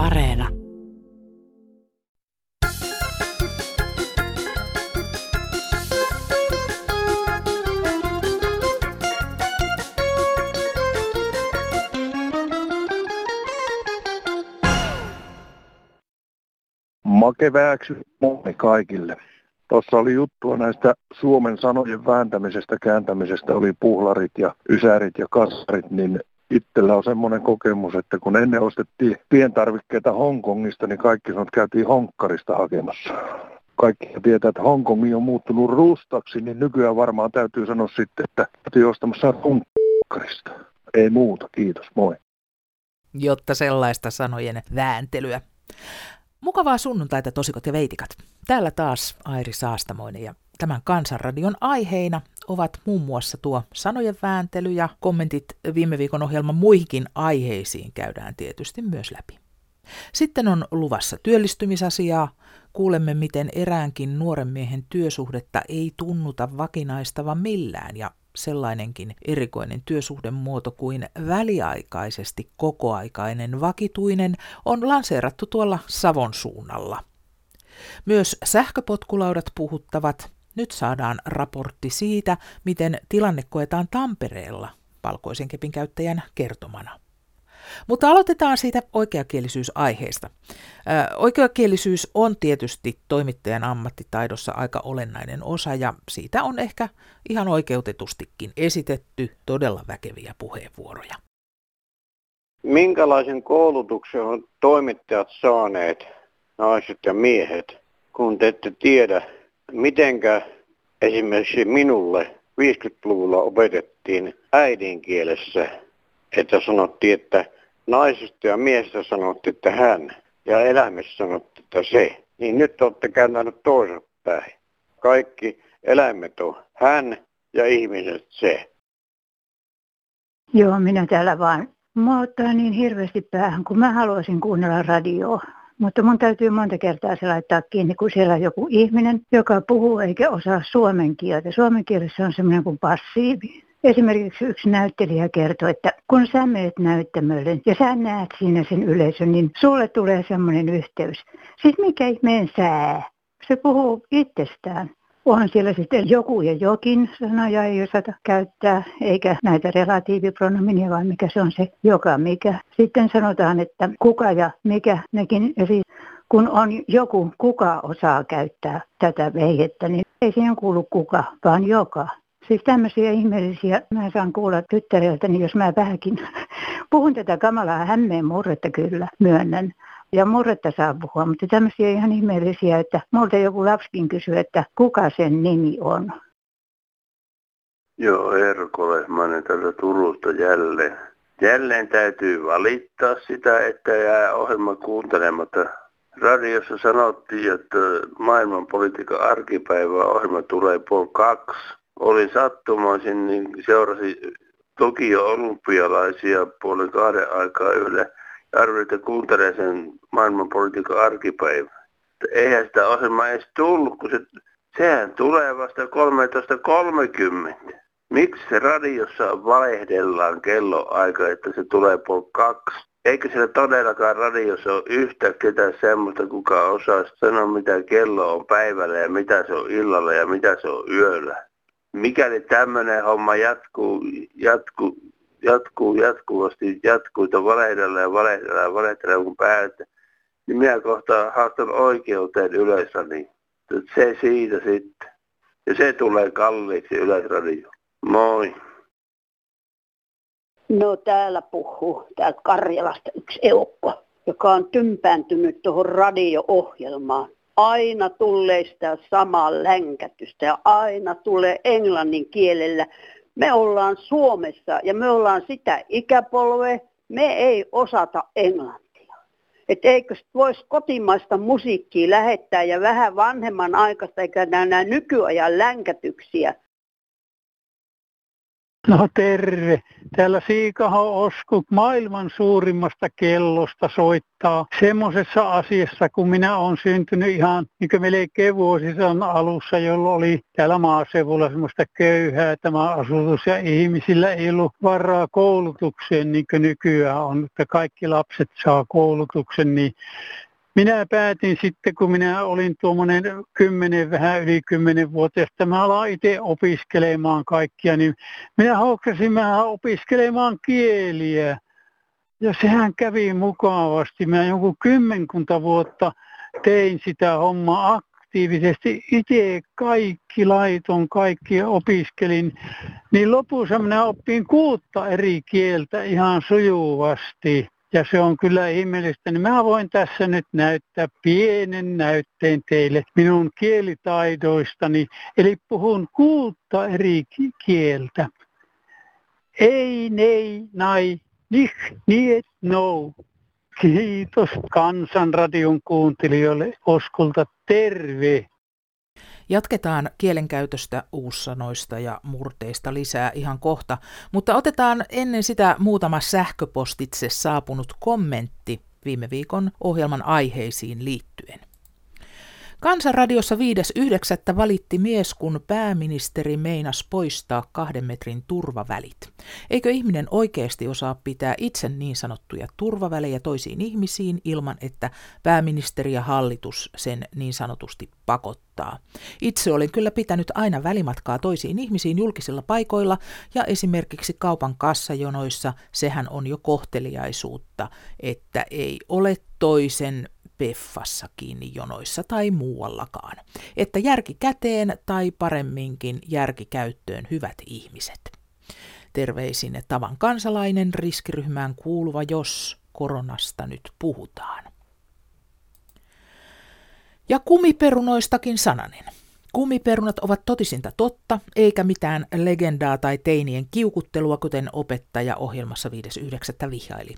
Areena. Makevääksi moi kaikille. Tuossa oli juttua näistä Suomen sanojen vääntämisestä, kääntämisestä, oli puhlarit ja ysärit ja kassarit, niin itsellä on semmoinen kokemus, että kun ennen ostettiin pientarvikkeita Hongkongista, niin kaikki sanot käytiin Honkkarista hakemassa. Kaikki tietää, että Hongkongi on muuttunut rustaksi, niin nykyään varmaan täytyy sanoa sitten, että täytyy ostamassa Honkkarista. Ei muuta, kiitos, moi. Jotta sellaista sanojen vääntelyä. Mukavaa sunnuntaita tosikot ja veitikat. Täällä taas Airi Saastamoinen ja tämän kansanradion aiheina ovat muun muassa tuo sanojen vääntely ja kommentit viime viikon ohjelman muihinkin aiheisiin käydään tietysti myös läpi. Sitten on luvassa työllistymisasiaa. Kuulemme, miten eräänkin nuoren miehen työsuhdetta ei tunnuta vakinaistavan millään ja sellainenkin erikoinen työsuhdemuoto kuin väliaikaisesti kokoaikainen vakituinen on lanseerattu tuolla Savon suunnalla. Myös sähköpotkulaudat puhuttavat. Nyt saadaan raportti siitä, miten tilanne koetaan Tampereella valkoisen kepin käyttäjän kertomana. Mutta aloitetaan siitä oikeakielisyysaiheesta. Oikeakielisyys on tietysti toimittajan ammattitaidossa aika olennainen osa ja siitä on ehkä ihan oikeutetustikin esitetty todella väkeviä puheenvuoroja. Minkälaisen koulutuksen on toimittajat saaneet, naiset ja miehet, kun te ette tiedä, mitenkä esimerkiksi minulle 50-luvulla opetettiin äidinkielessä, että sanottiin, että naisesta ja miestä sanottiin, että hän, ja eläimessä sanottiin, että se. Niin nyt olette kääntäneet toisinpäin. Kaikki eläimet on hän ja ihmiset se. Joo, minä täällä vaan. Mua ottaa niin hirveästi päähän, kun mä haluaisin kuunnella radioa. Mutta mun täytyy monta kertaa se laittaa kiinni, kun siellä on joku ihminen, joka puhuu eikä osaa suomen kieltä. Suomen kielessä on semmoinen kuin passiivi. Esimerkiksi yksi näyttelijä kertoi, että kun sä meet näyttämölle ja sä näet siinä sen yleisön, niin sulle tulee semmoinen yhteys. Siis mikä ihmeen sää? Se puhuu itsestään. Onhan siellä sitten joku ja jokin sanoja ei osata käyttää, eikä näitä relatiivipronominia, vaan mikä se on se joka mikä. Sitten sanotaan, että kuka ja mikä nekin, siis kun on joku, kuka osaa käyttää tätä veihettä, niin ei siihen kuulu kuka, vaan joka. Siis tämmöisiä ihmeellisiä, mä saan kuulla tyttäreltä, niin jos mä vähänkin puhun tätä kamalaa hämmeen murretta kyllä, myönnän. Ja murretta saa puhua, mutta tämmöisiä ihan ihmeellisiä, että multa joku lapsikin kysyy, että kuka sen nimi on. Joo, Erko Lehmanen tältä Turusta jälleen. Jälleen täytyy valittaa sitä, että jää ohjelma kuuntelematta. Radiossa sanottiin, että maailmanpolitiikan arkipäivä ohjelma tulee puoli kaksi olin sattumaisin, niin seurasin Tokio olympialaisia puolen kahden aikaa yhdellä että kuuntelee sen maailmanpolitiikan arkipäivä. Eihän sitä ohjelmaa edes tullut, kun se, sehän tulee vasta 13.30. Miksi radiossa valehdellaan kelloaika, että se tulee puoli kaksi? Eikö siellä todellakaan radiossa ole yhtä ketään semmoista, kuka osaa sanoa, mitä kello on päivällä ja mitä se on illalla ja mitä se on yöllä? mikäli tämmöinen homma jatkuu, jatkuu, jatkuu jatkuvasti, jatkuu, että valehdella ja valehdella ja valehdella kun päätä, niin minä kohta haastan oikeuteen Yleisradiin. Se siitä sitten. Ja se tulee kalliiksi Yleisradio. Moi. No täällä puhuu täältä Karjalasta yksi eukko, joka on tympääntynyt tuohon radio-ohjelmaan aina tulee sitä samaa länkätystä ja aina tulee englannin kielellä. Me ollaan Suomessa ja me ollaan sitä ikäpolvea, me ei osata englantia. Että eikö voisi kotimaista musiikkia lähettää ja vähän vanhemman aikaista eikä nämä nykyajan länkätyksiä. No terve. Täällä Siikaho Osku maailman suurimmasta kellosta soittaa semmoisessa asiassa, kun minä olen syntynyt ihan niin melkein vuosisadan alussa, jolloin oli täällä maaseudulla semmoista köyhää tämä asutus ja ihmisillä ei ollut varaa koulutukseen niin kuin nykyään on, että kaikki lapset saa koulutuksen, niin minä päätin sitten, kun minä olin tuommoinen kymmenen, vähän yli kymmenen vuotta, että mä alan itse opiskelemaan kaikkia, niin minä hoksasin vähän opiskelemaan kieliä. Ja sehän kävi mukavasti. Mä jonkun kymmenkunta vuotta tein sitä hommaa aktiivisesti. Itse kaikki laiton, kaikki opiskelin. Niin lopussa minä oppin kuutta eri kieltä ihan sujuvasti. Ja se on kyllä ihmeellistä, niin mä voin tässä nyt näyttää pienen näytteen teille minun kielitaidoistani. Eli puhun kuutta eri kieltä. Ei, nei, nai, nich, niet, no. Kiitos Kansanradion kuuntelijoille Oskulta. Terve! Jatketaan kielenkäytöstä uussanoista ja murteista lisää ihan kohta, mutta otetaan ennen sitä muutama sähköpostitse saapunut kommentti viime viikon ohjelman aiheisiin liittyen. Kansanradiossa 5.9. valitti mies, kun pääministeri meinas poistaa kahden metrin turvavälit. Eikö ihminen oikeasti osaa pitää itse niin sanottuja turvavälejä toisiin ihmisiin ilman, että pääministeri ja hallitus sen niin sanotusti pakottaa? Itse olen kyllä pitänyt aina välimatkaa toisiin ihmisiin julkisilla paikoilla ja esimerkiksi kaupan kassajonoissa sehän on jo kohteliaisuutta, että ei ole toisen peffassa kiinni jonoissa tai muuallakaan. Että järki käteen tai paremminkin järki käyttöön hyvät ihmiset. Terveisin tavan kansalainen riskiryhmään kuuluva, jos koronasta nyt puhutaan. Ja kumiperunoistakin sananen. Kumiperunat ovat totisinta totta, eikä mitään legendaa tai teinien kiukuttelua, kuten opettaja ohjelmassa 5.9. vihjaili.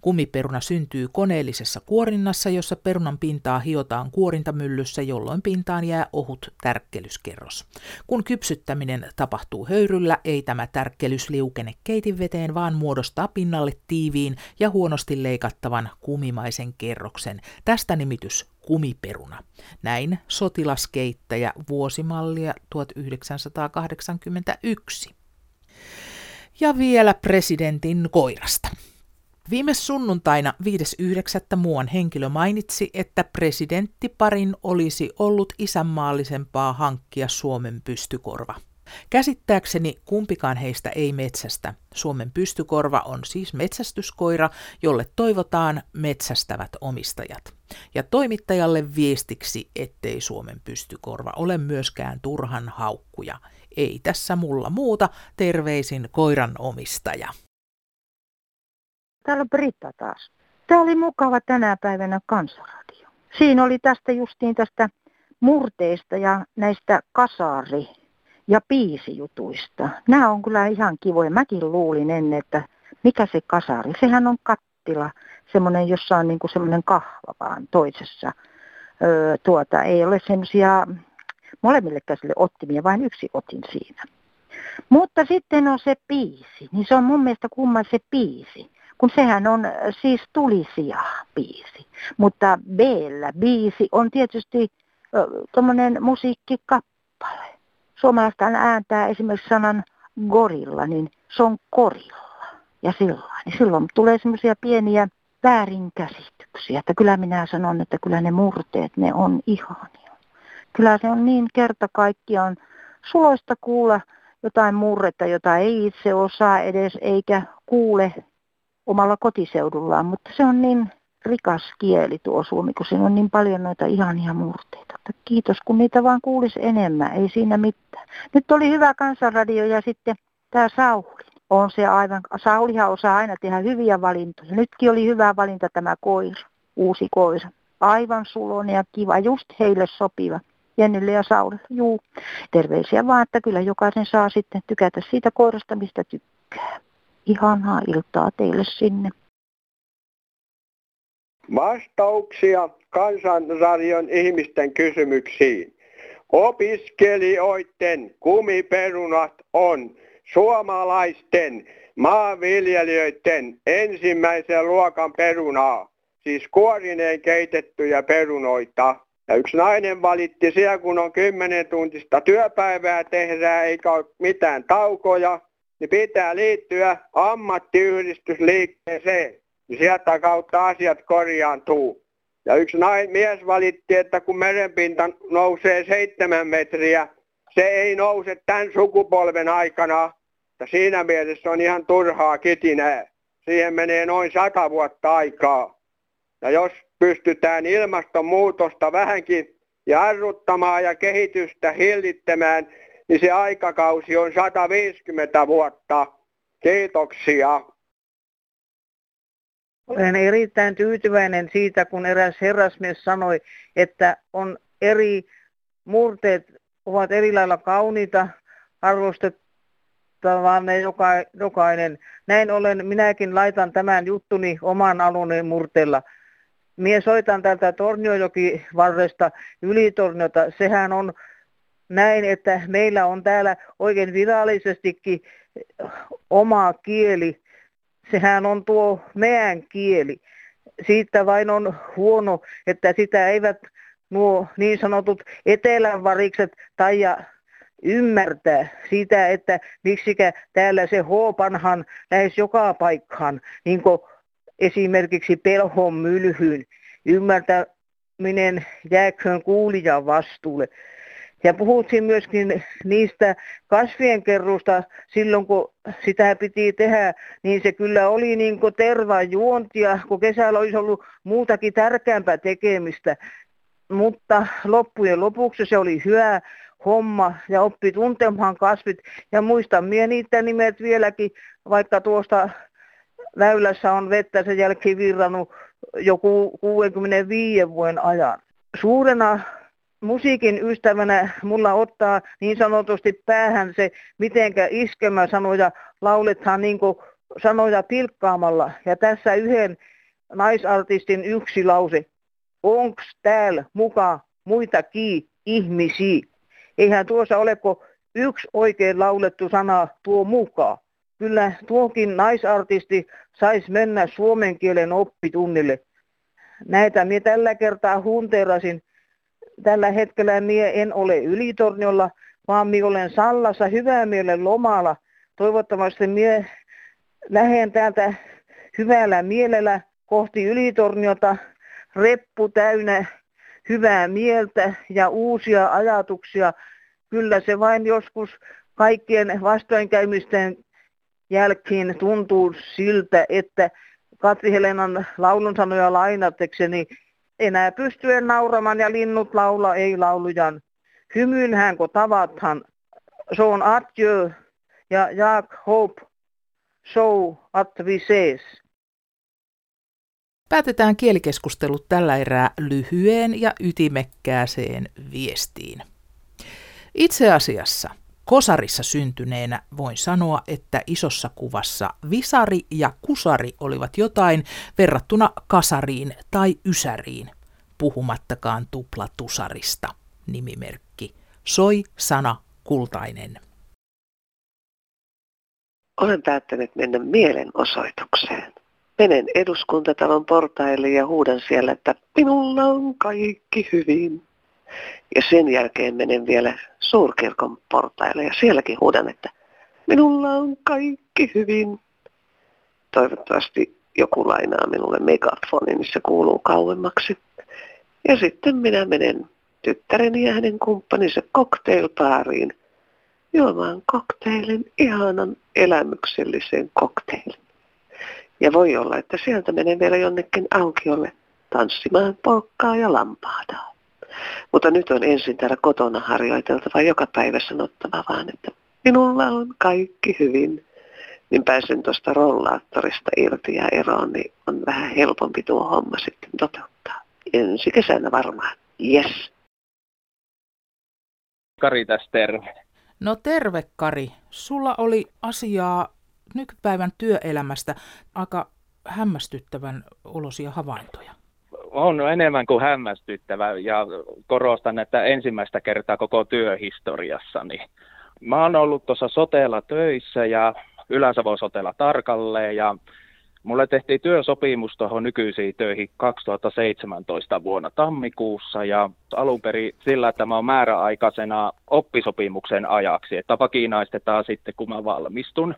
Kumiperuna syntyy koneellisessa kuorinnassa, jossa perunan pintaa hiotaan kuorintamyllyssä, jolloin pintaan jää ohut tärkkelyskerros. Kun kypsyttäminen tapahtuu höyryllä, ei tämä tärkkelys liukene keitinveteen, vaan muodostaa pinnalle tiiviin ja huonosti leikattavan kumimaisen kerroksen. Tästä nimitys kumiperuna. Näin sotilaskeittäjä vuosimallia 1981. Ja vielä presidentin koirasta. Viime sunnuntaina 5.9. muuan henkilö mainitsi, että presidenttiparin olisi ollut isänmaallisempaa hankkia Suomen pystykorva. Käsittääkseni kumpikaan heistä ei metsästä. Suomen pystykorva on siis metsästyskoira, jolle toivotaan metsästävät omistajat. Ja toimittajalle viestiksi, ettei Suomen pystykorva ole myöskään turhan haukkuja. Ei tässä mulla muuta, terveisin koiran omistaja. Täällä on Britta taas. Tämä oli mukava tänä päivänä kansanradio. Siinä oli tästä justiin tästä murteista ja näistä kasaari- ja piisijutuista. Nämä on kyllä ihan kivoja. Mäkin luulin ennen, että mikä se kasari. Sehän on kattila, semmoinen, jossa on niinku semmoinen kahva vaan toisessa. Öö, tuota, ei ole semmoisia molemmille käsille ottimia, vain yksi otin siinä. Mutta sitten on se piisi, niin se on mun mielestä kumman se piisi kun sehän on äh, siis tulisia biisi. Mutta b biisi on tietysti tuommoinen musiikkikappale. Suomalaista ääntää esimerkiksi sanan gorilla, niin se on korilla ja sillä niin silloin tulee semmoisia pieniä väärinkäsityksiä. Että kyllä minä sanon, että kyllä ne murteet, ne on ihania. Kyllä se on niin kerta kaikkiaan suloista kuulla jotain murretta, jota ei itse osaa edes eikä kuule omalla kotiseudullaan, mutta se on niin rikas kieli tuo suomi, kun siinä on niin paljon noita ihania murteita. Kiitos, kun niitä vaan kuulisi enemmän, ei siinä mitään. Nyt oli hyvä kansanradio ja sitten tämä Sauli. On se aivan, Saulihan osaa aina tehdä hyviä valintoja. Nytkin oli hyvä valinta tämä koira, uusi koira. Aivan sulonen ja kiva, just heille sopiva. Jennille ja Saulille. Juu, terveisiä vaan, että kyllä jokaisen saa sitten tykätä siitä koirasta, mistä tykkää. Ihanaa iltaa teille sinne. Vastauksia kansanradion ihmisten kysymyksiin. Opiskelijoiden kumiperunat on suomalaisten maanviljelijöiden ensimmäisen luokan perunaa, siis kuorineen keitettyjä perunoita. Ja yksi nainen valitti siellä, kun on kymmenen tuntista työpäivää tehdään eikä ole mitään taukoja, niin pitää liittyä ammattiyhdistysliikkeeseen. Niin sieltä kautta asiat korjaantuu. Ja yksi nain, mies valitti, että kun merenpinta nousee seitsemän metriä, se ei nouse tämän sukupolven aikana. Ja siinä mielessä on ihan turhaa kitinää. Siihen menee noin sata vuotta aikaa. Ja jos pystytään ilmastonmuutosta vähänkin jarruttamaan ja kehitystä hillittämään, niin se aikakausi on 150 vuotta. Kiitoksia. Olen erittäin tyytyväinen siitä, kun eräs herrasmies sanoi, että on eri murteet ovat eri lailla kauniita, arvostettavaa ne joka, jokainen. Näin ollen minäkin laitan tämän juttuni oman alueen murteella. Mie soitan täältä Torniojoki varresta Ylitorniota. Sehän on näin, että meillä on täällä oikein virallisestikin oma kieli. Sehän on tuo meidän kieli. Siitä vain on huono, että sitä eivät nuo niin sanotut etelänvarikset tai ymmärtää sitä, että miksikä täällä se hoopanhan lähes joka paikkaan, niin kuin esimerkiksi pelhon mylhyyn, ymmärtäminen jääköön kuulijan vastuulle. Ja puhuttiin myöskin niistä kasvien kerrusta silloin, kun sitä piti tehdä, niin se kyllä oli niin kuin tervajuontia, kun kesällä olisi ollut muutakin tärkeämpää tekemistä. Mutta loppujen lopuksi se oli hyvä homma ja oppi tuntemaan kasvit. Ja muistan minä niitä nimet vieläkin, vaikka tuosta väylässä on vettä sen jälkeen virrannut joku 65 vuoden ajan. Suurena musiikin ystävänä mulla ottaa niin sanotusti päähän se, mitenkä iskemä sanoja lauletaan niin sanoja pilkkaamalla. Ja tässä yhden naisartistin yksi lause, onks täällä muka muitakin ihmisiä? Eihän tuossa ole kuin yksi oikein laulettu sana tuo mukaan. Kyllä tuokin naisartisti saisi mennä suomen kielen oppitunnille. Näitä minä tällä kertaa hunterasin tällä hetkellä mie en ole Ylitorniolla, vaan minä olen Sallassa hyvää mielen lomalla. Toivottavasti mie lähden täältä hyvällä mielellä kohti Ylitorniota, reppu täynnä hyvää mieltä ja uusia ajatuksia. Kyllä se vain joskus kaikkien vastoinkäymisten jälkeen tuntuu siltä, että Katri Helenan laulun sanoja lainatekseni, enää pystyen nauramaan ja linnut laula ei laulujan. Hymyinhän kun tavathan, se on adjö ja jak hope, so at vi ses. Päätetään kielikeskustelut tällä erää lyhyen ja ytimekkääseen viestiin. Itse asiassa Kosarissa syntyneenä voin sanoa, että isossa kuvassa visari ja kusari olivat jotain verrattuna kasariin tai ysäriin, puhumattakaan tuplatusarista, nimimerkki. Soi sana kultainen. Olen päättänyt mennä mielenosoitukseen. Menen eduskuntatalon portaille ja huudan siellä, että minulla on kaikki hyvin. Ja sen jälkeen menen vielä suurkirkon portaille ja sielläkin huudan, että minulla on kaikki hyvin. Toivottavasti joku lainaa minulle megafonin, niin se kuuluu kauemmaksi. Ja sitten minä menen tyttäreni ja hänen kumppaninsa cocktailbaariin juomaan kokteilin, ihanan elämyksellisen kokteilin. Ja voi olla, että sieltä menen vielä jonnekin aukiolle tanssimaan polkkaa ja lampaadaa. Mutta nyt on ensin täällä kotona harjoiteltava joka päivä sanottava vaan, että minulla on kaikki hyvin. Niin pääsen tuosta rollaattorista irti ja eroon, niin on vähän helpompi tuo homma sitten toteuttaa. Ensi kesänä varmaan. Yes. Kari tässä terve. No terve Kari. Sulla oli asiaa nykypäivän työelämästä aika hämmästyttävän ulosia havaintoja on enemmän kuin hämmästyttävä ja korostan, että ensimmäistä kertaa koko työhistoriassani Mä oon ollut tuossa sotella töissä ja Ylä-Savon sotella tarkalleen ja Mulle tehtiin työsopimus tuohon nykyisiin töihin 2017 vuonna tammikuussa ja alun perin sillä, että mä oon määräaikaisena oppisopimuksen ajaksi, että vakinaistetaan sitten kun mä valmistun.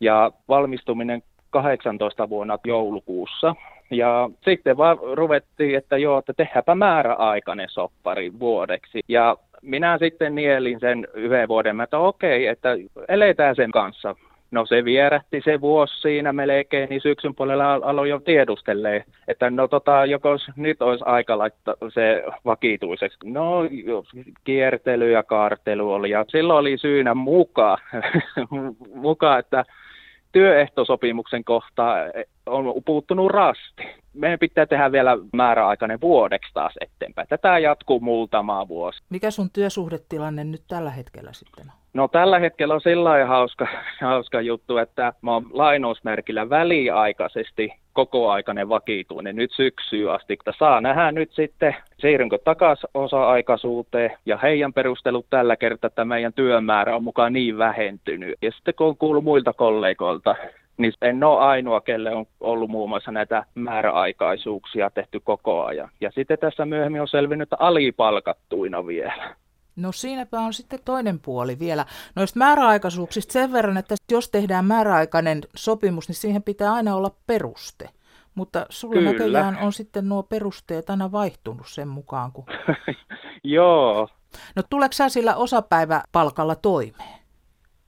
Ja valmistuminen 18 vuonna joulukuussa. Ja sitten vaan ruvettiin, että joo, että tehdäänpä määräaikainen soppari vuodeksi. Ja minä sitten nielin sen yhden vuoden, että okei, että eletään sen kanssa. No se vierähti se vuosi siinä melkein, niin syksyn puolella aloin jo tiedustelee, että no tota, joko nyt olisi aika laittaa se vakituiseksi. No kiertely ja kaartelu oli ja silloin oli syynä mukaan, muka, että työehtosopimuksen kohtaa on puuttunut rasti. Meidän pitää tehdä vielä määräaikainen vuodeksi taas eteenpäin. Tätä jatkuu muutama vuosi. Mikä sun työsuhdetilanne nyt tällä hetkellä sitten on? No tällä hetkellä on sellainen hauska, hauska juttu, että mä oon lainausmerkillä väliaikaisesti kokoaikainen vakituinen nyt syksyyn asti. Saa nähdä nyt sitten, siirrynkö takaisin osa-aikaisuuteen ja heidän perustelut tällä kertaa, että meidän työmäärä on mukaan niin vähentynyt. Ja sitten kun on kuullut muilta kollegoilta, niin en ole ainoa, kelle on ollut muun muassa näitä määräaikaisuuksia tehty koko ajan. Ja sitten tässä myöhemmin on selvinnyt, että alipalkattuina vielä. No siinäpä on sitten toinen puoli vielä. Noista määräaikaisuuksista sen verran, että jos tehdään määräaikainen sopimus, niin siihen pitää aina olla peruste. Mutta sulla Kyllä. näköjään on sitten nuo perusteet aina vaihtunut sen mukaan. Kun... Joo. No tuleeko sä sillä osapäiväpalkalla toimeen?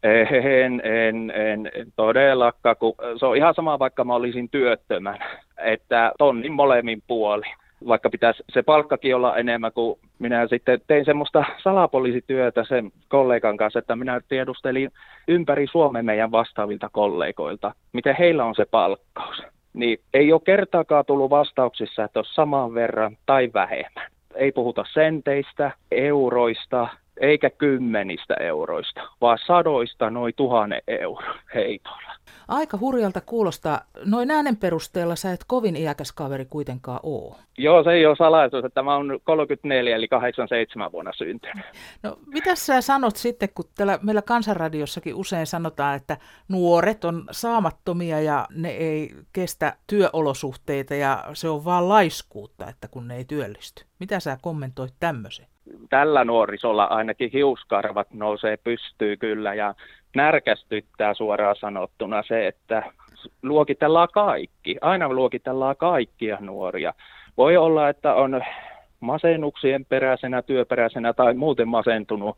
En, en, en, en todellakaan, kun se on ihan sama, vaikka mä olisin työttömän, että tonnin molemmin puoli vaikka pitäisi se palkkakin olla enemmän kuin minä sitten tein semmoista salapoliisityötä sen kollegan kanssa, että minä tiedustelin ympäri Suomen meidän vastaavilta kollegoilta, miten heillä on se palkkaus. Niin ei ole kertaakaan tullut vastauksissa, että on saman verran tai vähemmän. Ei puhuta senteistä, euroista, eikä kymmenistä euroista, vaan sadoista noin tuhannen euro heitolla. Aika hurjalta kuulostaa. Noin äänen perusteella sä et kovin iäkäs kaveri kuitenkaan oo. Joo, se ei ole salaisuus, että mä oon 34 eli 87 vuonna syntynyt. No mitä sä sanot sitten, kun täällä meillä Kansanradiossakin usein sanotaan, että nuoret on saamattomia ja ne ei kestä työolosuhteita ja se on vaan laiskuutta, että kun ne ei työllisty. Mitä sä kommentoit tämmöisen? Tällä nuorisolla ainakin hiuskarvat nousee pystyy kyllä ja närkästyttää suoraan sanottuna se, että luokitellaan kaikki. Aina luokitellaan kaikkia nuoria. Voi olla, että on masennuksien peräisenä, työperäisenä tai muuten masentunut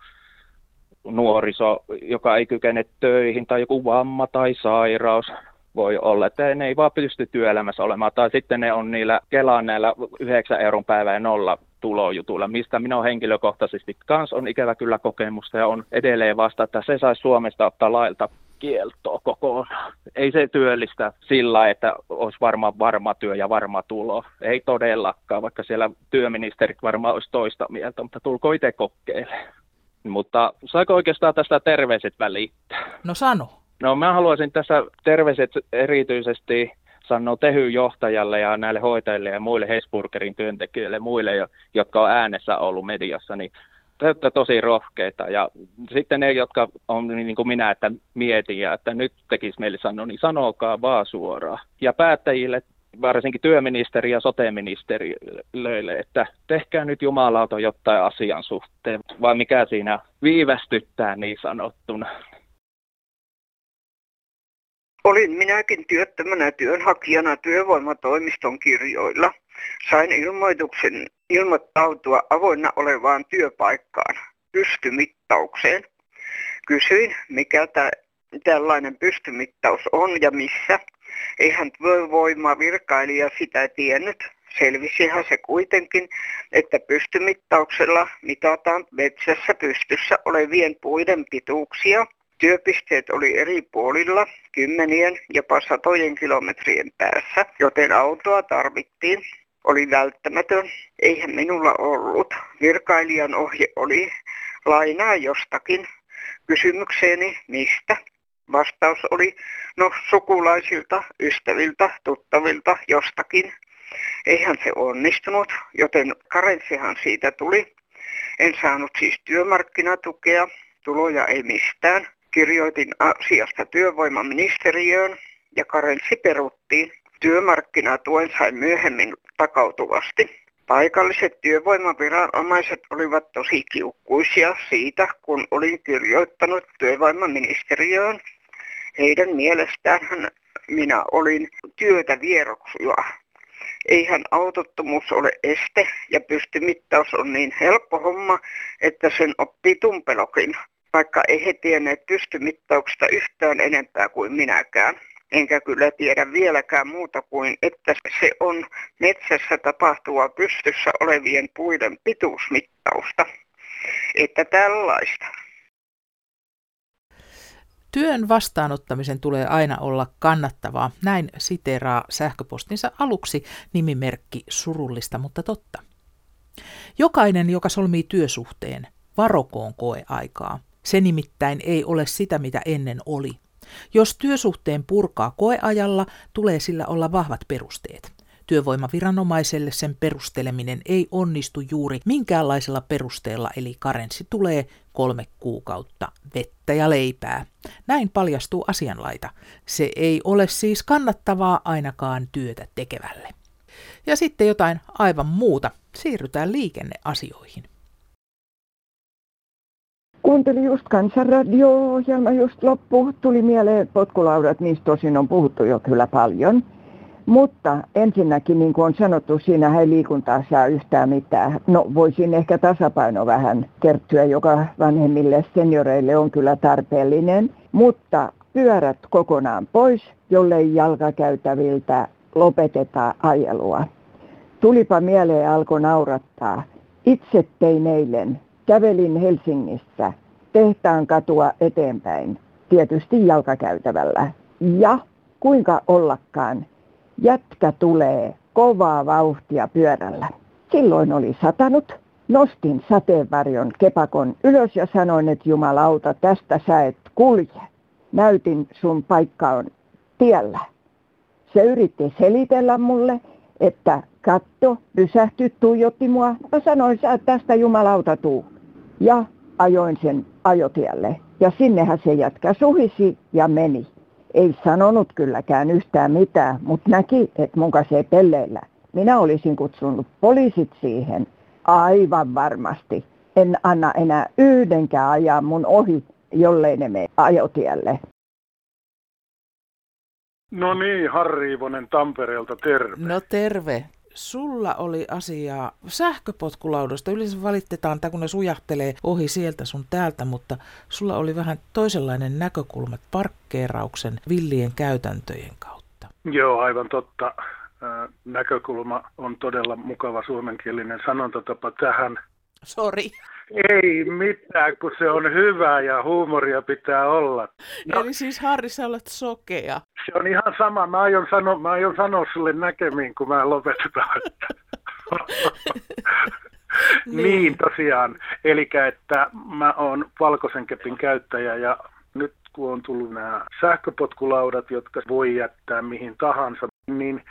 nuoriso, joka ei kykene töihin, tai joku vamma tai sairaus voi olla, että ne ei vaan pysty työelämässä olemaan, tai sitten ne on niillä Kelan näillä 9 euron päivä ja nolla tulojutuilla, mistä minä henkilökohtaisesti kans on ikävä kyllä kokemusta ja on edelleen vasta, että se saisi Suomesta ottaa lailta kieltoa kokonaan. Ei se työllistä sillä, että olisi varmaan varma työ ja varma tulo. Ei todellakaan, vaikka siellä työministerit varmaan olisi toista mieltä, mutta tulko itse kokeilemaan. Mutta saako oikeastaan tästä terveiset välittää? No sano. No mä haluaisin tässä terveiset erityisesti sanoo Tehyn johtajalle ja näille hoitajille ja muille Hesburgerin työntekijöille, muille, jotka on äänessä ollut mediassa, niin olette tosi rohkeita. Ja sitten ne, jotka on niin kuin minä, että mietin ja että nyt tekisi meille sanoa, niin sanokaa vaan suoraan. Ja päättäjille, varsinkin työministeri ja sote-ministeriöille, että tehkää nyt jumalauta jotain asian suhteen, vai mikä siinä viivästyttää niin sanottuna. Olin minäkin työttömänä työnhakijana työvoimatoimiston kirjoilla. Sain ilmoituksen ilmoittautua avoinna olevaan työpaikkaan pystymittaukseen. Kysyin, mikä tä, tällainen pystymittaus on ja missä. Eihän työvoima virkailija sitä tiennyt. Selvisihän se kuitenkin, että pystymittauksella mitataan metsässä pystyssä olevien puiden pituuksia Työpisteet oli eri puolilla, kymmenien, jopa satojen kilometrien päässä, joten autoa tarvittiin. Oli välttämätön, eihän minulla ollut. Virkailijan ohje oli lainaa jostakin. Kysymykseeni mistä? Vastaus oli, no sukulaisilta, ystäviltä, tuttavilta, jostakin. Eihän se onnistunut, joten karenssihan siitä tuli. En saanut siis työmarkkinatukea, tuloja ei mistään. Kirjoitin asiasta työvoimaministeriöön ja karenssi peruttiin. Työmarkkinatuen sain myöhemmin takautuvasti. Paikalliset työvoimaviranomaiset olivat tosi kiukkuisia siitä, kun olin kirjoittanut työvoimaministeriöön. Heidän mielestään minä olin työtä vieroksua. Eihän autottomuus ole este ja pystymittaus on niin helppo homma, että sen oppii tumpelokin, vaikka ei he tienneet pystymittauksesta yhtään enempää kuin minäkään. Enkä kyllä tiedä vieläkään muuta kuin, että se on metsässä tapahtua pystyssä olevien puiden pituusmittausta. Että tällaista. Työn vastaanottamisen tulee aina olla kannattavaa. Näin siteraa sähköpostinsa aluksi nimimerkki surullista, mutta totta. Jokainen, joka solmii työsuhteen, varokoon koeaikaa. Se nimittäin ei ole sitä, mitä ennen oli. Jos työsuhteen purkaa koeajalla, tulee sillä olla vahvat perusteet. Työvoimaviranomaiselle sen perusteleminen ei onnistu juuri minkäänlaisella perusteella, eli karenssi tulee kolme kuukautta vettä ja leipää. Näin paljastuu asianlaita. Se ei ole siis kannattavaa ainakaan työtä tekevälle. Ja sitten jotain aivan muuta. Siirrytään liikenneasioihin. Kuuntelin just kansanradio-ohjelma just loppu. Tuli mieleen potkulaudat, niistä tosin on puhuttu jo kyllä paljon. Mutta ensinnäkin, niin kuin on sanottu, siinä ei liikuntaa saa yhtään mitään. No voisin ehkä tasapaino vähän kertyä, joka vanhemmille senioreille on kyllä tarpeellinen. Mutta pyörät kokonaan pois, jollei jalkakäytäviltä lopeteta ajelua. Tulipa mieleen alkoi naurattaa. Itse tein eilen. Kävelin Helsingissä tehtaan katua eteenpäin, tietysti jalkakäytävällä. Ja kuinka ollakaan, jätkä tulee kovaa vauhtia pyörällä. Silloin oli satanut. Nostin sateenvarjon kepakon ylös ja sanoin, että jumalauta, tästä sä et kulje. Näytin sun paikka on tiellä. Se yritti selitellä mulle, että katto, pysähty, tuijotti mua. Mä sanoin, sä tästä jumalauta tuu. Ja ajoin sen ajotielle. Ja sinnehän se jätkä suhisi ja meni ei sanonut kylläkään yhtään mitään, mutta näki, että mun kanssa ei pelleillä. Minä olisin kutsunut poliisit siihen aivan varmasti. En anna enää yhdenkään ajaa mun ohi, jollei ne mene ajotielle. No niin, Harri Ivonen Tampereelta, terve. No terve sulla oli asiaa sähköpotkulaudasta. Yleensä valitetaan, kun ne sujahtelee ohi sieltä sun täältä, mutta sulla oli vähän toisenlainen näkökulma parkkeerauksen villien käytäntöjen kautta. Joo, aivan totta. Näkökulma on todella mukava suomenkielinen sanontatapa tähän. Sori. Ei mitään, kun se on hyvä ja huumoria pitää olla. No, Eli siis Harri, sä olet sokea. Se on ihan sama. Mä aion, sano, mä aion sanoa sulle näkemiin, kun mä lopetetaan. niin. niin tosiaan. Eli että mä oon valkoisen kepin käyttäjä ja nyt kun on tullut nämä sähköpotkulaudat, jotka voi jättää mihin tahansa, niin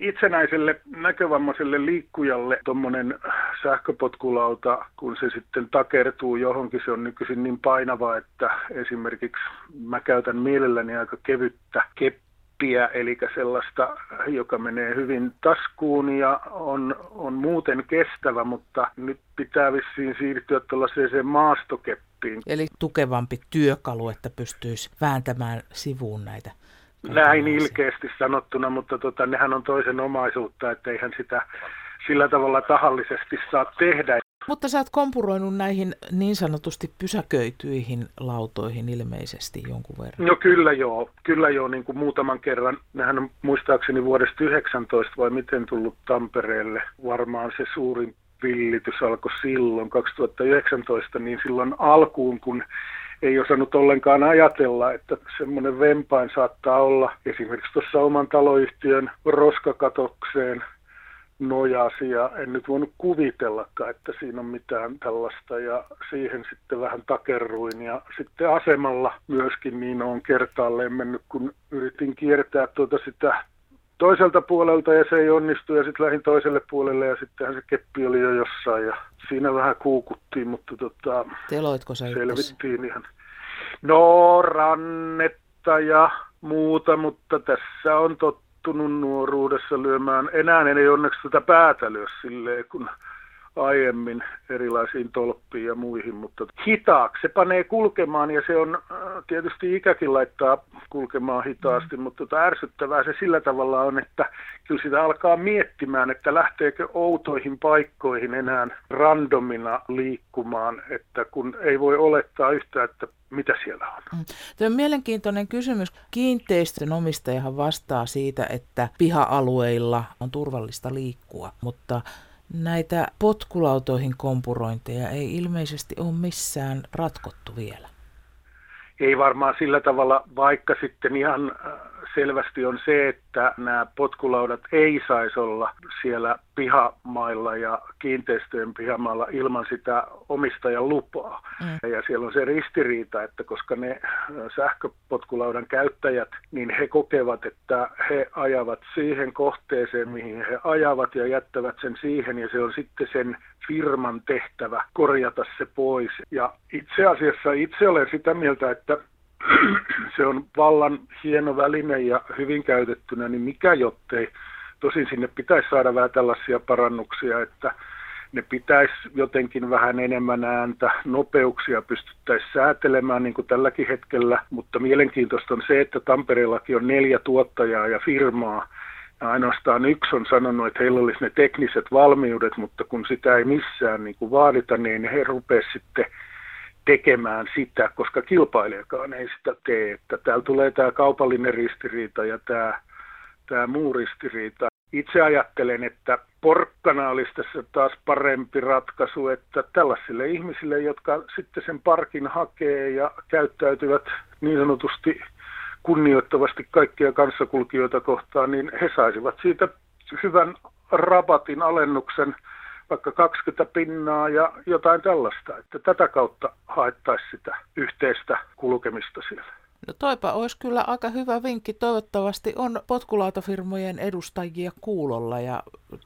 itsenäiselle näkövammaiselle liikkujalle tuommoinen sähköpotkulauta, kun se sitten takertuu johonkin, se on nykyisin niin painava, että esimerkiksi mä käytän mielelläni aika kevyttä keppiä, eli sellaista, joka menee hyvin taskuun ja on, on muuten kestävä, mutta nyt pitää vissiin siirtyä tällaiseen maastokeppiin. Eli tukevampi työkalu, että pystyisi vääntämään sivuun näitä näin ilkeästi sanottuna, mutta tota, nehän on toisen omaisuutta, että eihän sitä sillä tavalla tahallisesti saa tehdä. Mutta sä oot kompuroinut näihin niin sanotusti pysäköityihin lautoihin ilmeisesti jonkun verran. No kyllä joo, kyllä joo, niin kuin muutaman kerran. Nehän on muistaakseni vuodesta 19 vai miten tullut Tampereelle. Varmaan se suurin villitys alkoi silloin 2019, niin silloin alkuun, kun ei osannut ollenkaan ajatella, että semmoinen vempain saattaa olla esimerkiksi tuossa oman taloyhtiön roskakatokseen nojasi ja en nyt voinut kuvitellakaan, että siinä on mitään tällaista. Ja siihen sitten vähän takerruin. Ja sitten asemalla myöskin niin on kertaalleen mennyt, kun yritin kiertää tuota sitä toiselta puolelta ja se ei onnistu ja sitten lähdin toiselle puolelle ja sittenhän se keppi oli jo jossain ja siinä vähän kuukuttiin, mutta tota, Teloitko sä selvittiin ihan. No rannetta ja muuta, mutta tässä on tottunut nuoruudessa lyömään. Enää ei onneksi tätä päätä lyö silleen, kun aiemmin erilaisiin tolppiin ja muihin, mutta hitaaksi se panee kulkemaan ja se on äh, tietysti ikäkin laittaa kulkemaan hitaasti, mm. mutta tota ärsyttävää se sillä tavalla on, että kyllä sitä alkaa miettimään, että lähteekö outoihin paikkoihin enää randomina liikkumaan, että kun ei voi olettaa yhtä, että mitä siellä on. Mm. Tämä on mielenkiintoinen kysymys. Kiinteistön omistajahan vastaa siitä, että piha-alueilla on turvallista liikkua, mutta näitä potkulautoihin kompurointeja ei ilmeisesti ole missään ratkottu vielä. Ei varmaan sillä tavalla, vaikka sitten ihan äh, selvästi on se, että nämä potkulaudat ei saisi olla siellä pihamailla ja kiinteistöjen pihamailla ilman sitä omistajan lupaa. Mm. Ja siellä on se ristiriita, että koska ne äh, sähköpotkulaudan käyttäjät, niin he kokevat, että he ajavat siihen kohteeseen, mihin he ajavat ja jättävät sen siihen ja se on sitten sen firman tehtävä korjata se pois. Ja itse asiassa itse olen sitä mieltä, että se on vallan hieno väline ja hyvin käytettynä, niin mikä jottei. Tosin sinne pitäisi saada vähän tällaisia parannuksia, että ne pitäisi jotenkin vähän enemmän ääntä, nopeuksia pystyttäisiin säätelemään niin kuin tälläkin hetkellä, mutta mielenkiintoista on se, että Tampereellakin on neljä tuottajaa ja firmaa, ja ainoastaan yksi on sanonut, että heillä olisi ne tekniset valmiudet, mutta kun sitä ei missään niin kuin vaadita, niin he rupeaisivat sitten tekemään sitä, koska kilpailijakaan ei sitä tee. Että täällä tulee tämä kaupallinen ristiriita ja tämä, tämä muu ristiriita. Itse ajattelen, että porkkana olisi tässä taas parempi ratkaisu, että tällaisille ihmisille, jotka sitten sen parkin hakee ja käyttäytyvät niin sanotusti kunnioittavasti kaikkia kanssakulkijoita kohtaan, niin he saisivat siitä hyvän rabatin alennuksen vaikka 20 pinnaa ja jotain tällaista, että tätä kautta haettaisiin sitä yhteistä kulkemista siellä. No toipa olisi kyllä aika hyvä vinkki. Toivottavasti on potkulautafirmojen edustajia kuulolla ja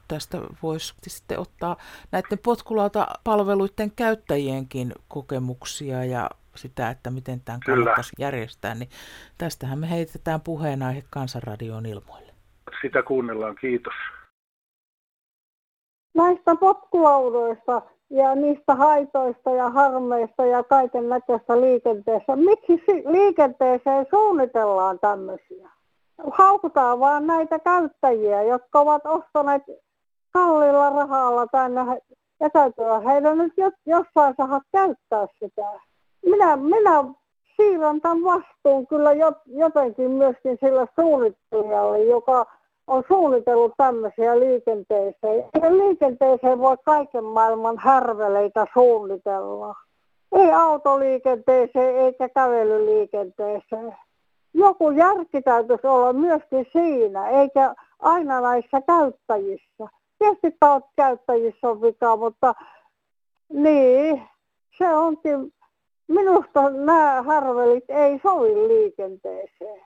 tästä voisi sitten ottaa näiden potkulautapalveluiden käyttäjienkin kokemuksia ja sitä, että miten tämän kannattaisi Kyllä. järjestää, niin tästähän me heitetään puheenaihe Kansanradioon ilmoille. Sitä kuunnellaan, kiitos. Näistä potkulaudoista ja niistä haitoista ja harmeista ja kaiken näköistä liikenteessä. Miksi liikenteeseen suunnitellaan tämmöisiä? Haukutaan vaan näitä käyttäjiä, jotka ovat ostaneet kalliilla rahalla tänne ja täytyy heidän nyt jossain saada käyttää sitä minä, minä siirrän tämän vastuun kyllä jotenkin myöskin sillä suunnittelijalle, joka on suunnitellut tämmöisiä liikenteeseen. Ja liikenteeseen voi kaiken maailman härveleitä suunnitella. Ei autoliikenteeseen eikä kävelyliikenteeseen. Joku järki täytyisi olla myöskin siinä, eikä aina näissä käyttäjissä. Tietysti käyttäjissä on vika, mutta niin, se onkin Minusta nämä harvelit ei sovi liikenteeseen.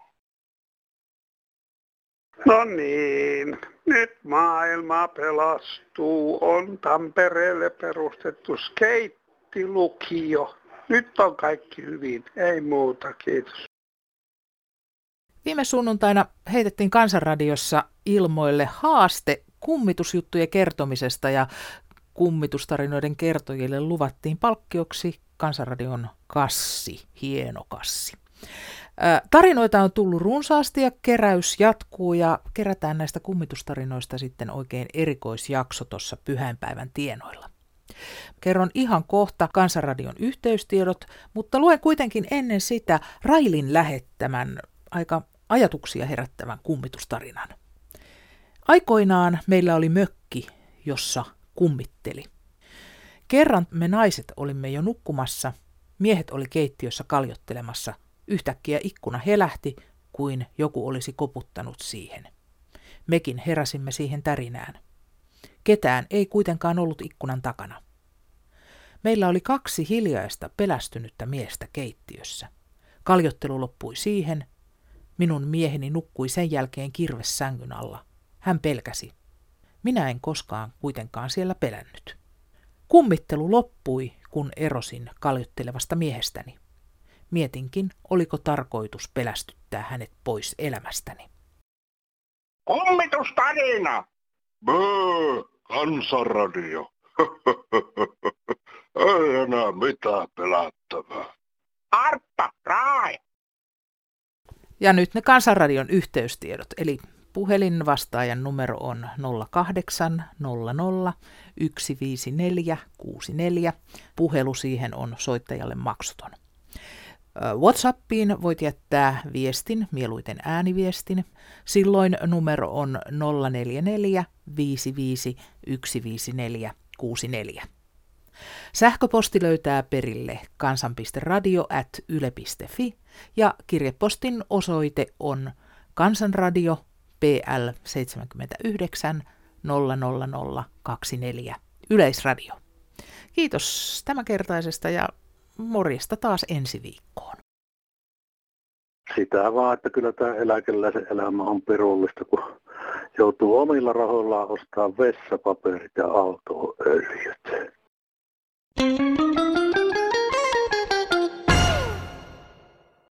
No niin, nyt maailma pelastuu. On Tampereelle perustettu skeittilukio. Nyt on kaikki hyvin, ei muuta, kiitos. Viime sunnuntaina heitettiin Kansanradiossa ilmoille haaste kummitusjuttujen kertomisesta ja kummitustarinoiden kertojille luvattiin palkkioksi Kansanradion kassi, hieno kassi. Tarinoita on tullut runsaasti ja keräys jatkuu ja kerätään näistä kummitustarinoista sitten oikein erikoisjakso tuossa pyhäinpäivän tienoilla. Kerron ihan kohta Kansanradion yhteystiedot, mutta luen kuitenkin ennen sitä Railin lähettämän aika ajatuksia herättävän kummitustarinan. Aikoinaan meillä oli mökki, jossa kummitteli. Kerran me naiset olimme jo nukkumassa, miehet oli keittiössä kaljottelemassa. Yhtäkkiä ikkuna helähti, kuin joku olisi koputtanut siihen. Mekin heräsimme siihen tärinään. Ketään ei kuitenkaan ollut ikkunan takana. Meillä oli kaksi hiljaista pelästynyttä miestä keittiössä. Kaljottelu loppui siihen. Minun mieheni nukkui sen jälkeen kirves sängyn alla. Hän pelkäsi. Minä en koskaan kuitenkaan siellä pelännyt. Kummittelu loppui, kun erosin kaljottelevasta miehestäni. Mietinkin, oliko tarkoitus pelästyttää hänet pois elämästäni. Kummitustarina! Böö, kansanradio. Ei enää mitään pelättävää. Artta, Rae! Ja nyt ne Kansanradion yhteystiedot, eli puhelinvastaajan numero on 0800 154 64. Puhelu siihen on soittajalle maksuton. WhatsAppiin voit jättää viestin, mieluiten ääniviestin. Silloin numero on 044 55 154 64. Sähköposti löytää perille kansan.radio at yle.fi ja kirjepostin osoite on Kansanradio PL 79 00024 Yleisradio. Kiitos tämänkertaisesta ja morjesta taas ensi viikkoon. Sitä vaan, että kyllä tämä eläkeläisen elämä on pirullista, kun joutuu omilla rahoillaan ostamaan vessapaperit ja autoöljyt. Thank you.